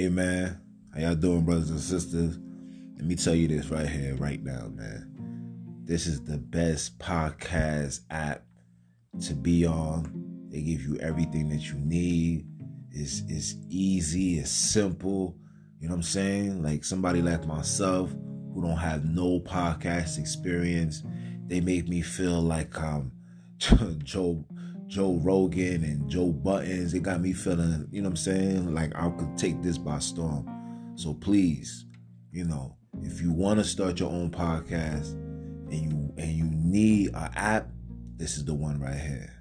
Hey man, how y'all doing, brothers and sisters? Let me tell you this right here, right now, man. This is the best podcast app to be on. They give you everything that you need. It's it's easy, it's simple. You know what I'm saying? Like somebody like myself who don't have no podcast experience, they make me feel like um Joe Joe Rogan and Joe Budden's. It got me feeling, you know what I'm saying? Like I could take this by storm. So please, you know, if you want to start your own podcast and you and you need an app, this is the one right here.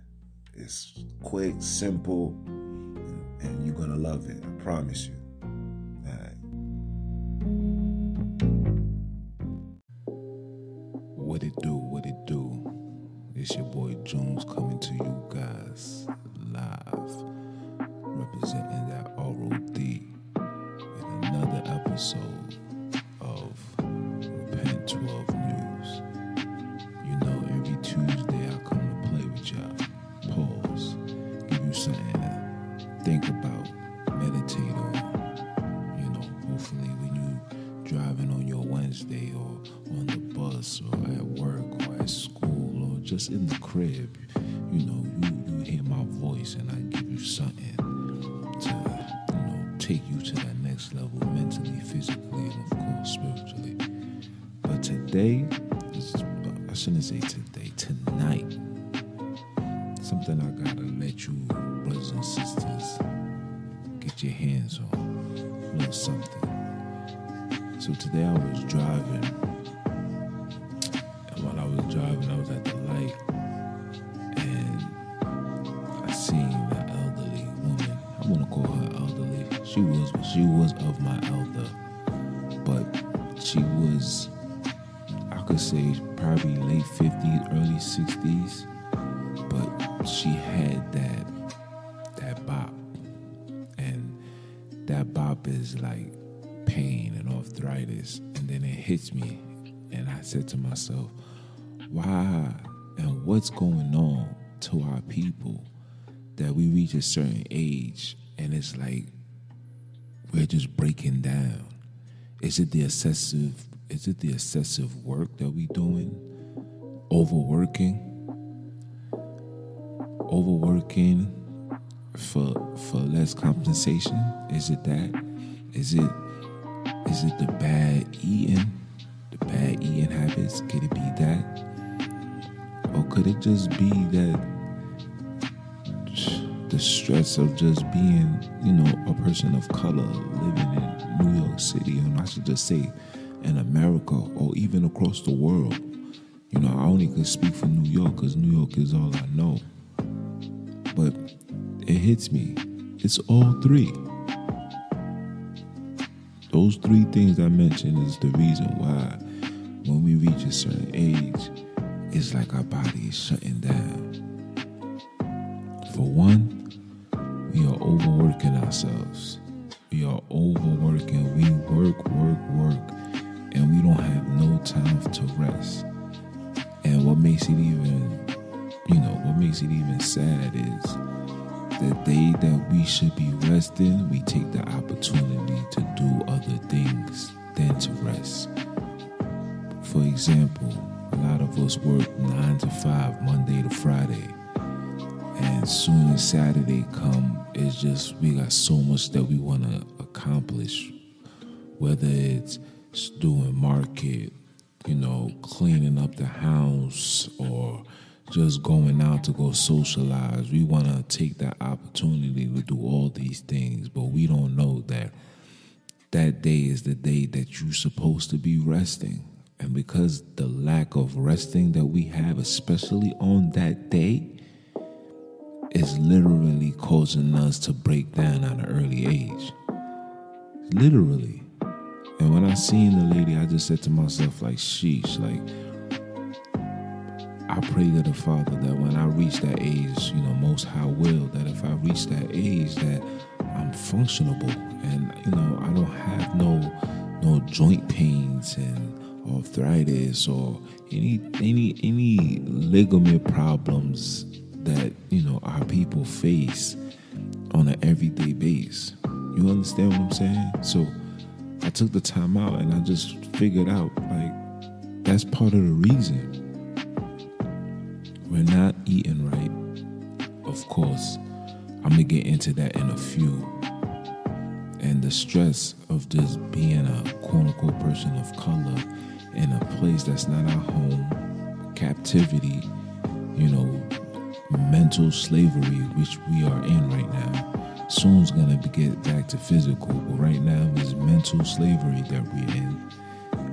It's quick, simple, and, and you're gonna love it. I promise you. It's your boy Junns coming to you guys live, representing that level mentally, physically, and of course spiritually. But today, is, I shouldn't say today, tonight, something I gotta let you, brothers and sisters, get your hands on. A little something. So today I was driving, say, probably late fifties, early sixties, but she had that, that bop, and that bop is like pain and arthritis and then it hits me and i said to myself why and what's going on to our people that we reach a certain age and it's like we're just breaking down? Is it the excessive is it the excessive work that we doing? Overworking? Overworking for for less compensation? Is it that? Is it is it the bad eating? The bad eating habits? Could it be that? Or could it just be that the stress of just being you know a person of color living in new york city? And i should just say in america or even across the world you know i only could speak for new york because new york is all i know but it hits me it's all three those three things I mentioned is the reason why when we reach a certain age, it's like our body is shutting down. For one, we are overworking ourselves. We are overworking. We work, work, work, and we don't have no time to rest. And what makes it even, you know, what makes it even sad is the day that we should be resting, we take the opportunity to do other things than to rest. For example, a lot of us work nine to five, Monday to Friday. And soon as Saturday come, it's just we got so much that we want to accomplish. Whether it's doing market, you know, cleaning up the house or just going out to go socialize. We want to take that opportunity to do all these things, but we don't know that that day is the day that you're supposed to be resting. And because the lack of resting that we have, especially on that day, is literally causing us to break down at an early age. Literally. And when I seen the lady, I just said to myself, like, sheesh, like, I pray to the Father that when I reach that age, you know, most high will, that if I reach that age that I'm functionable and, you know, I don't have no no joint pains and arthritis or any any any ligament problems that, you know, our people face on an everyday base. You understand what I'm saying? So I took the time out and I just figured out like that's part of the reason we're not eating right. Of course, I'm gonna get into that in a few. And the stress of just being a quote unquote person of color in a place that's not our home, captivity, you know, mental slavery, which we are in right now. Soon's gonna get back to physical, but right now it's mental slavery that we're in.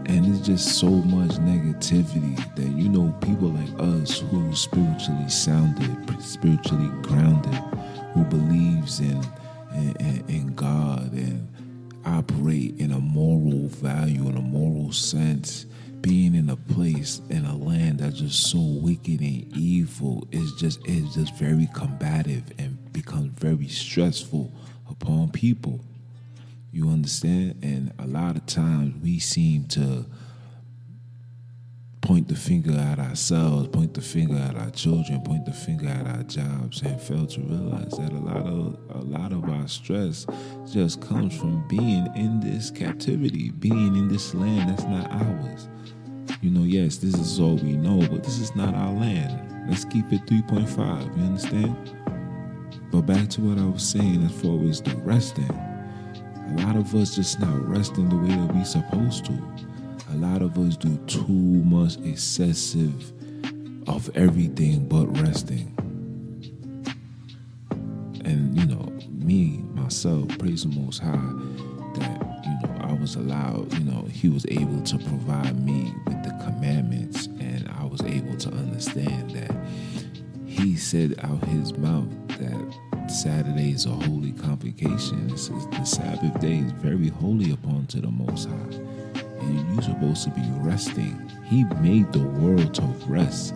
And it's just so much negativity that you know people like us who spiritually sounded, spiritually grounded, who believes in in, in God and operate in a moral value, in a moral sense, being in a place in a land that's just so wicked and evil is just is just very combative and becomes very stressful upon people. You understand? And a lot of times we seem to point the finger at ourselves, point the finger at our children, point the finger at our jobs, and fail to realize that a lot of a lot of our stress just comes from being in this captivity, being in this land that's not ours. You know, yes, this is all we know, but this is not our land. Let's keep it 3.5. You understand? But back to what I was saying as far as the resting. A lot of us just not resting the way that we supposed to. A lot of us do too much excessive of everything but resting. And you know, me, myself, praise the most high that, you know, I was allowed, you know, he was able to provide me with the commandments and I was able to understand that he said out his mouth that Saturday is a holy convocation. The Sabbath day is very holy upon to the Most High and you're supposed to be resting. He made the world to rest.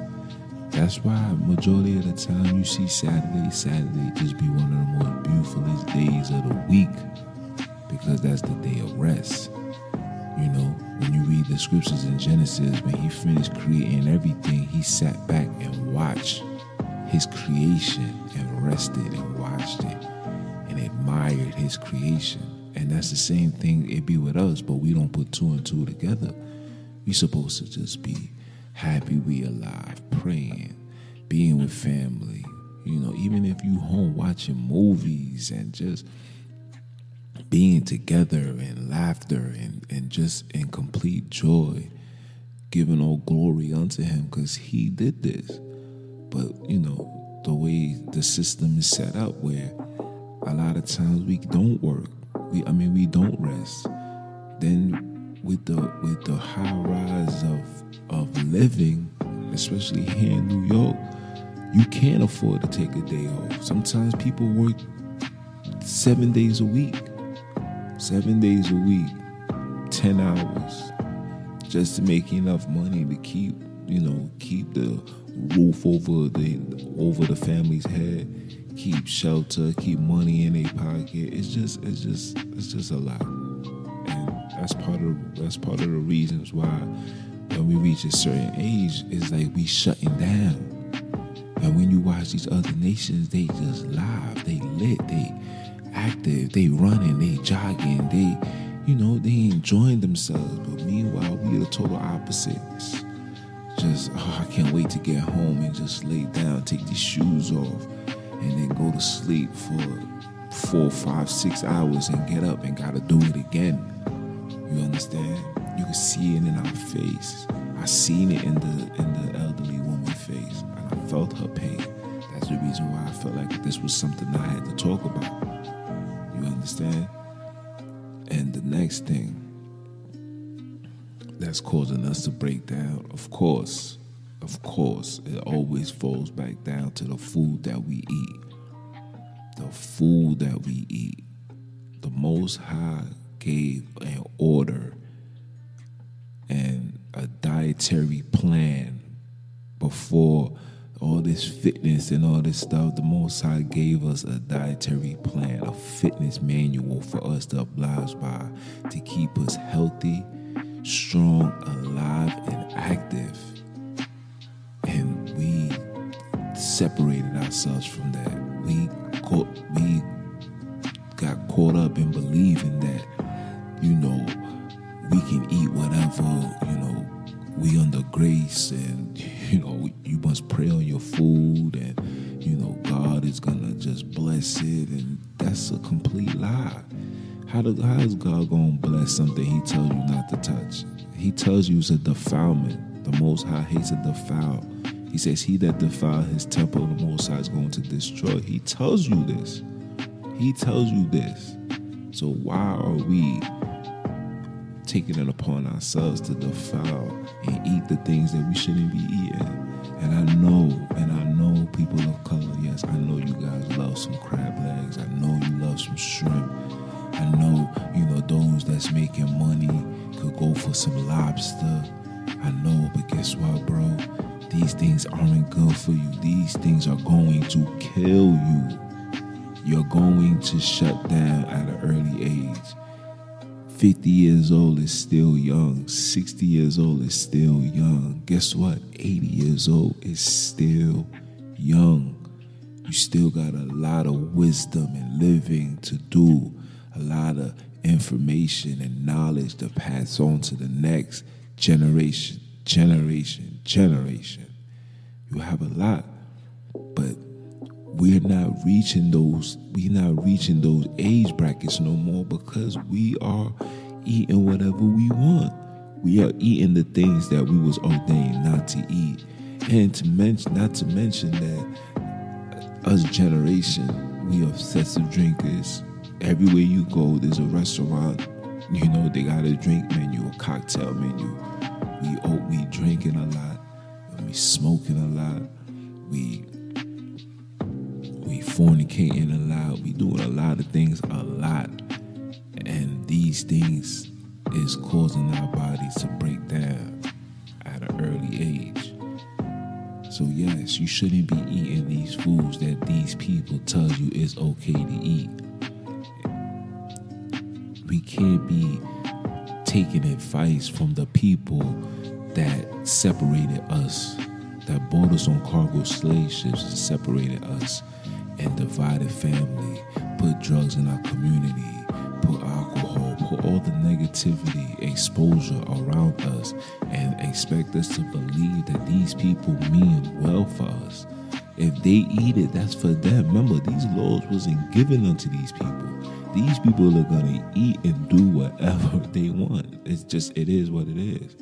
That's why majority of the time you see Saturday, Saturday just be one of the most beautifulest days of the week because that's the day of rest. You know, when you read the scriptures in Genesis, when he finished creating everything, he sat back and watched his creation and rested and watched it and admired his creation. And that's the same thing it be with us, but we don't put two and two together. We supposed to just be happy we alive, praying, being with family. You know, even if you home watching movies and just being together and laughter and, and just in complete joy, giving all glory unto him because he did this. But, you know, the way the system is set up where a lot of times we don't work we I mean we don't rest. Then with the with the high rise of of living, especially here in New York, you can't afford to take a day off. Sometimes people work seven days a week. Seven days a week, ten hours, just to make enough money to keep, you know, keep the roof over the over the family's head keep shelter, keep money in their pocket. It's just, it's just, it's just a lot, and that's part of that's part of the reasons why when we reach a certain age, it's like we shutting down. And when you watch these other nations, they just live, they lit, they active, they running, they jogging, they, you know, they enjoying themselves. But meanwhile, we are the total opposites. Just, oh, I can't wait to get home and just lay down, take these shoes off and then go to sleep for four, five, six hours and get up and gotta do it again. You understand? You can see it in our face. I seen it in the in the elderly woman's face, and I felt her pain. That's the reason why I felt like this was something I had to talk about. You understand? And the next thing that's causing us to break down, of course, of course, it always falls back down to the food that we eat. The food that we eat. The Most High gave an order and a dietary plan before all this fitness and all this stuff. The Most High gave us a dietary plan, a fitness manual for us to oblige by to keep us healthy, strong, alive, and active and we separated ourselves from that. We we got caught up in believing that, you know, we can eat whatever, you know, we under grace and, you know, you must pray on your food and, you know, God is gonna just bless it and that's a complete lie. How, do, how is God gonna bless something he tells you not to touch? He tells you it's a defilement. The Most High hates a defile. He says, He that defile his temple, the Most High is going to destroy. He tells you this. He tells you this. So why are we taking it upon ourselves to defile and eat the things that we shouldn't be eating? And I know, and I know people of color, yes, I know you guys love some crab legs. I know you love some shrimp. I know, you know, those that's making money could go for some lobster. I know, but guess what, bro? These things aren't good for you. These things are going to kill you. You're going to shut down at an early age. 50 years old is still young. 60 years old is still young. Guess what? 80 years old is still young. You still got a lot of wisdom and living to do, a lot of information and knowledge to pass on to the next generation, generation, generation. You have a lot, but we're not reaching those we're not reaching those age brackets no more because we are eating whatever we want. We are eating the things that we was ordained not to eat. And to mention not to mention that us generation, we are obsessive drinkers. Everywhere you go, there's a restaurant. You know, they got a drink menu, a cocktail menu. We oh, we drinking a lot, we smoking a lot, we we fornicating a lot, we doing a lot of things a lot. And these things is causing our bodies to break down at an early age. So yes, you shouldn't be eating these foods that these people tell you is okay to eat we can't be taking advice from the people that separated us, that brought us on cargo slave ships and separated us and divided family, put drugs in our community, put alcohol, put all the negativity, exposure around us, and expect us to believe that these people mean well for us. If they eat it, that's for them. Remember, these laws wasn't given unto these people these people are gonna eat and do whatever they want. It's just it is what it is.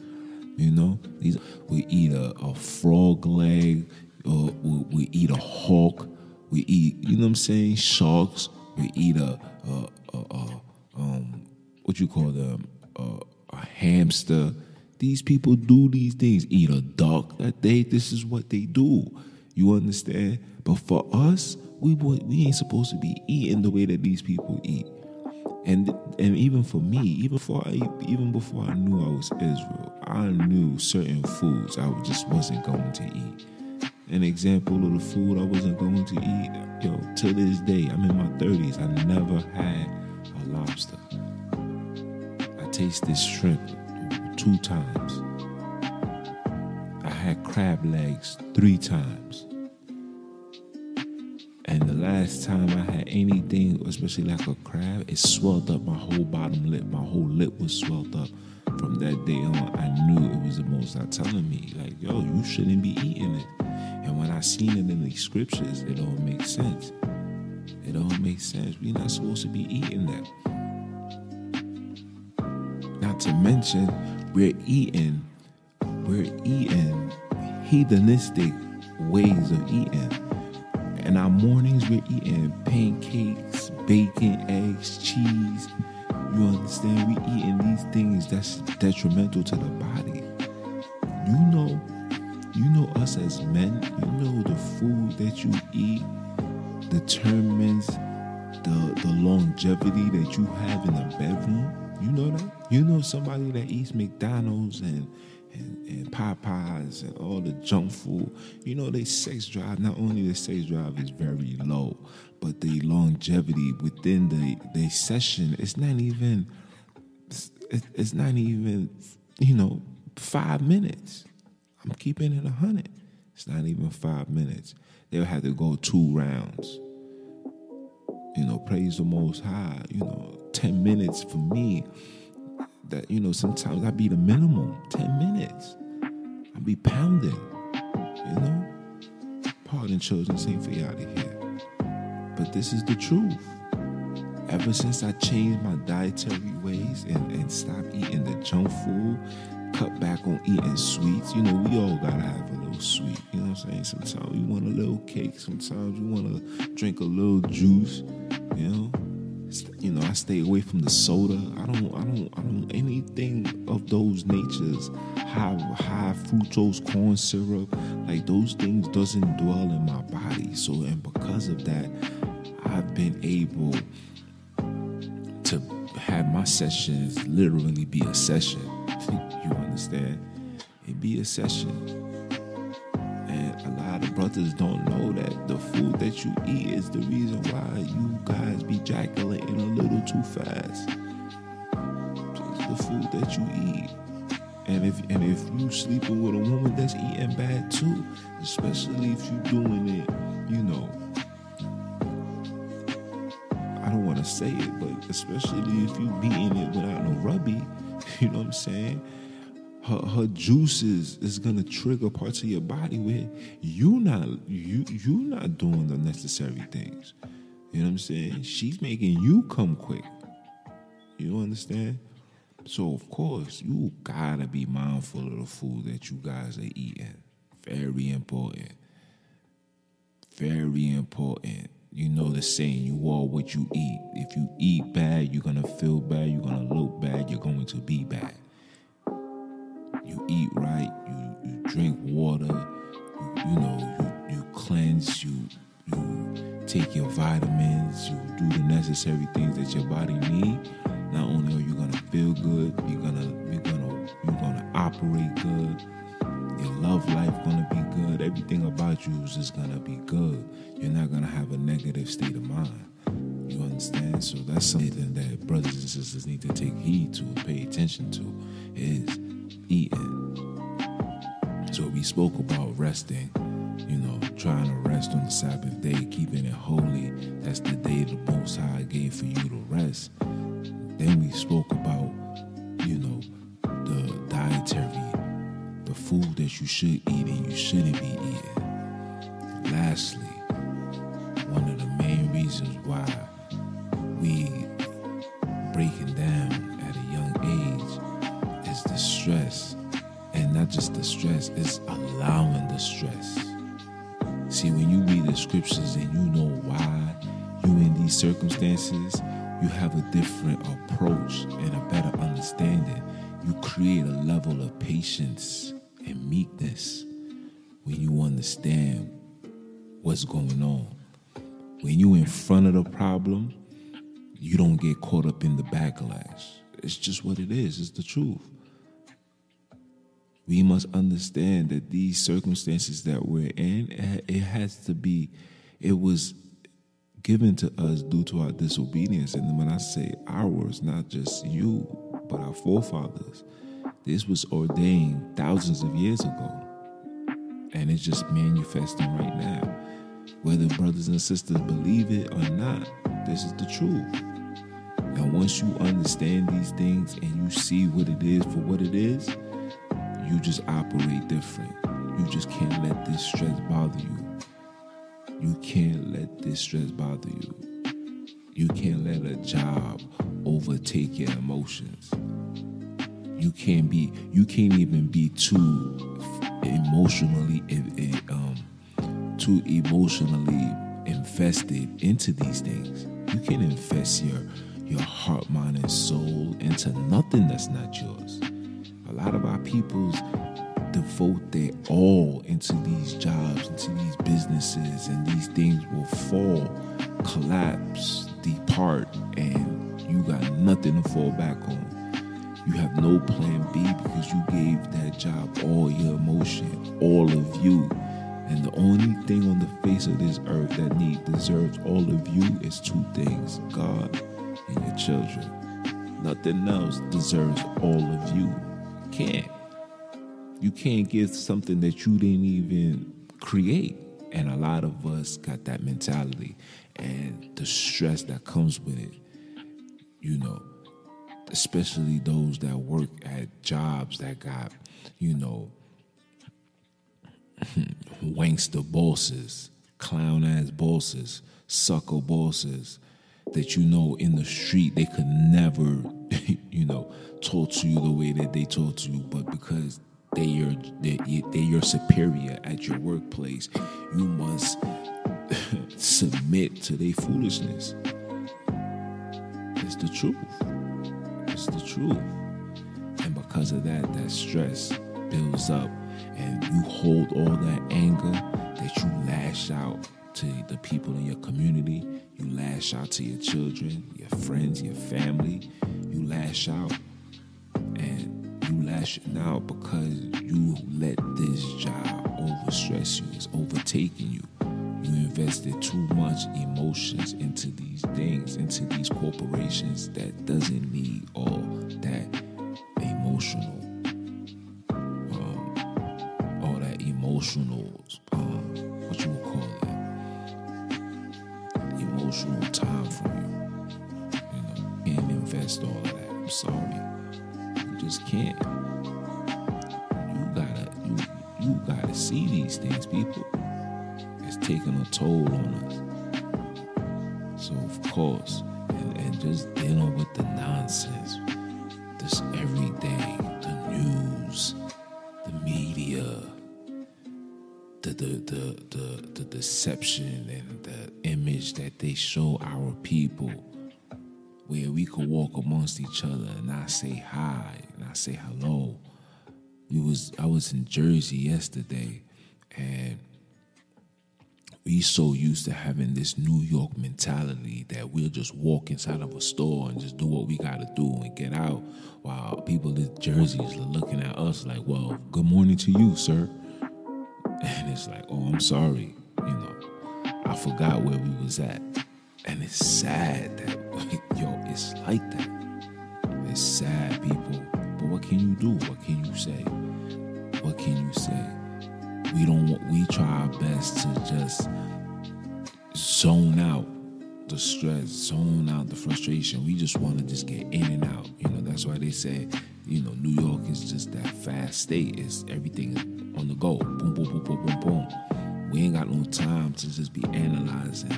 You know, these we eat a, a frog leg, or we, we, eat a hawk. We eat, you know what I'm saying, sharks. We eat a, a, a, a um, what you call them, a hamster. These people do these things. Eat a duck. That they, this is what they do. You understand? But for us, we we ain't supposed to be eating the way that these people eat. And and even for me, even before I even before I knew I was Israel, I knew certain foods I just wasn't going to eat. An example of the food I wasn't going to eat, yo, to this day, I'm in my 30s, I never had a lobster. I tasted shrimp two times. I had crab legs three times. Last time I had anything, especially like a crab, it swelled up my whole bottom lip. My whole lip was swelled up. From that day on, I knew it was the Most not telling me, like, yo, you shouldn't be eating it. And when I seen it in the scriptures, it all makes sense. It all makes sense. We're not supposed to be eating that. Not to mention, we're eating, we're eating hedonistic ways of eating in our mornings, we're eating pancakes, bacon, eggs, cheese. You understand? We eating these things that's detrimental to the body. You know, you know us as men. You know the food that you eat determines the the longevity that you have in the bedroom. You know that. You know somebody that eats McDonald's and and, and Popeyes and all the junk food. You know, they sex drive, not only the sex drive is very low, but the longevity within the, the session, it's not even, it's not even, you know, five minutes. I'm keeping it a hundred. It's not even five minutes. They'll have to go two rounds. you know, praise the Most High. You know, ten minutes for me. That you know, sometimes I be the minimum. Ten minutes. I be pounding. You know, pardon children, ain't for y'all to hear, but this is the truth. Ever since I changed my dietary ways and, and stopped eating the junk food, cut back on eating sweets. You know, we all gotta have a little sweet. You know what I'm saying? Sometimes we want a little cake. Sometimes want to drink a little juice. You know, you know, I stay away from the soda. I don't, I don't, I don't anything of those natures. High, high fructose corn syrup, like those things doesn't dwell in my body. So, and because of that, I've been able to have my sessions literally be a session. you understand? It be a session. A lot of brothers don't know that the food that you eat is the reason why you guys be jaculating a little too fast. It's the food that you eat. And if and if you sleeping with a woman that's eating bad too, especially if you doing it, you know, I don't want to say it, but especially if you beating it without no rubby, you know what I'm saying? Her, her juices is gonna trigger parts of your body where you not you you not doing the necessary things. You know what I'm saying? She's making you come quick. You understand? So of course you gotta be mindful of the food that you guys are eating. Very important. Very important you know the saying, you are what you eat. If you eat bad, you're gonna feel bad, you're gonna look bad, you're going to be bad. You eat right, you, you drink water, you, you know, you, you cleanse, you you take your vitamins, you do the necessary things that your body need. Not only are you gonna feel good, you're gonna you're gonna you're gonna operate good your love life gonna be good. Everything about you is just gonna be good. You're not gonna have a negative state of mind. You understand? So that's something that brothers and sisters need to take heed to and pay attention to is eating. So we spoke about resting, you know, trying to rest on the Sabbath day, keeping it holy. That's the day the Most High gave for you to rest. Then we spoke about, you know, the dietary the food that you should eat and you shouldn't be eating. Lastly, circumstances, you have a different approach and a better understanding. You create a level of patience and meekness when you understand what's going on. When you're in front of the problem, you don't get caught up in the backlash. It's just what it is. It's the truth. We must understand that these circumstances that we're in, it has to be, it was given to us due to our disobedience. And when I say ours, not just you, but our forefathers. This was ordained thousands of years ago. And it's just manifesting right now. Whether brothers and sisters believe it or not, this is the truth. And once you understand these things and you see what it is for what it is, you just operate different. You just can't let this stress bother you. You can't let this stress bother you. You can't let a job overtake your emotions. You can't be you can't even be too emotionally um too emotionally invested into these things. You can invest your your heart mind and soul into nothing that's not yours. A lot of our peoples devote their all into these jobs into these businesses and these things will fall collapse depart and you got nothing to fall back on you have no plan B because you gave that job all your emotion, all of you. And the only thing on the face of this earth that need deserves all of you is two things God and your children. Nothing else deserves all of you. Can't. You can't give something that you didn't even create. And a lot of us got that mentality and the stress that comes with it, you know, especially those that work at jobs that got, you know, wankster bosses, clown ass bosses, sucker bosses that you know in the street they could never, you know, talk to you the way that they talk to you, but because they your superior at your workplace, you must submit to their foolishness. It's the truth. It's the truth. And because of that, that stress builds up and you hold all that anger that you lash out to the people in your community, you lash out to your children, your friends, your family, you lash out lashing out because you let this job overstress you, it's overtaking you. You invested too much emotions into these things, into these corporations that doesn't need all that emotional, um, all that emotional, um, what you would call it, emotional time from you. You know, can't invest all of that. I'm sorry, you just can't. You you gotta see these things, people it's taking a toll on us. So of course, and, and just dealing with the nonsense, this everyday, the news, the media, the the the the, the deception and the image that they show our people. Where we could walk amongst each other and I say hi and I say hello. We was I was in Jersey yesterday and we so used to having this New York mentality that we'll just walk inside of a store and just do what we gotta do and get out while people in Jersey is looking at us like, well, good morning to you, sir. And it's like, oh, I'm sorry, you know, I forgot where we was at. And it's sad that, yo, it's like that. It's sad, people. What can you do? What can you say? What can you say? we don't we try our best to just zone out the stress zone out the frustration we just want to just get in and out you know that's why they say you know new york is just that fast state it's everything on the go boom boom boom boom boom boom we ain't got no time to just be analyzing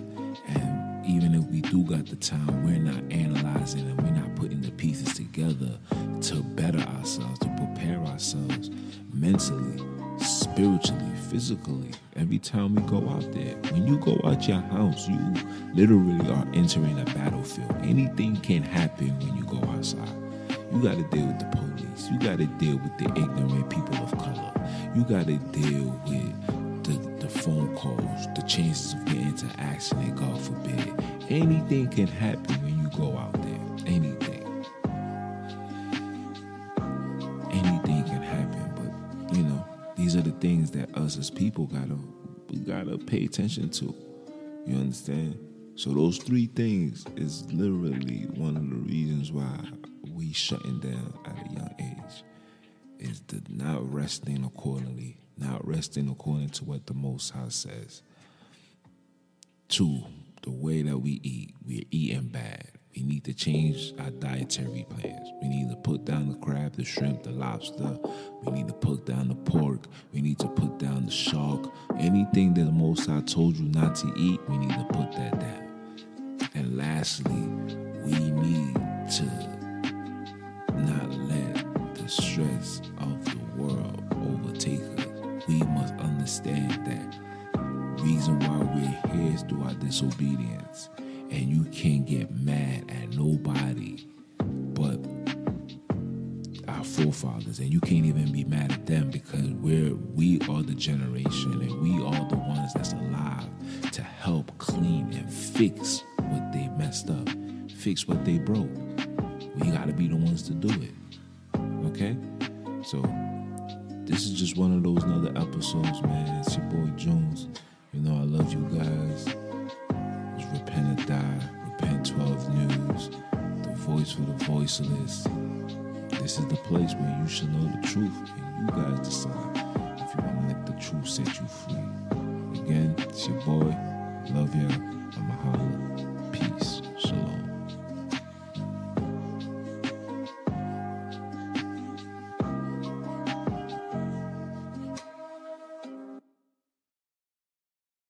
and even if we do got the time we're not analyzing and we're not putting the pieces together to better ourselves to prepare ourselves mentally spiritually, physically, every time we go out there. When you go out your house, you literally are entering a battlefield. Anything can happen when you go outside. You got to deal with the police. You got to deal with the ignorant people of color. You got to deal with phone calls, the chances of getting into accident, God forbid. Anything can happen when you go out there. Anything. Anything can happen, but you know, these are the things that us as people gotta we gotta pay attention to. You understand? So those three things is literally one of the reasons why we shutting down at a young age. Is the not resting accordingly, not resting according to what the Most High says. Two, the way that we eat, we're eating bad. We need to change our dietary plans. We need to put down the crab, the shrimp, the lobster. We need to put down the pork. We need to put down the shark. Anything that the Most High told you not to eat, we need to put that down. And lastly, we need to not let the stress of the world overtake us. We must understand that reason why we're here is through our disobedience. And you can't get mad at nobody but our forefathers. And you can't even be mad at them because we're we are the generation and we are the ones that's alive to help clean and fix what they messed up fix what they broke. We gotta be the ones to do it. Okay? So this is just one of those other episodes man it's your boy junns you know i love you guys Repent or Die, Repent 12 News, the voice for the voiceless. This is the place where you should know the truth, and you guys decide if you want to let the truth set you free. Again, it's your boy. Love y'all. I'm a holla.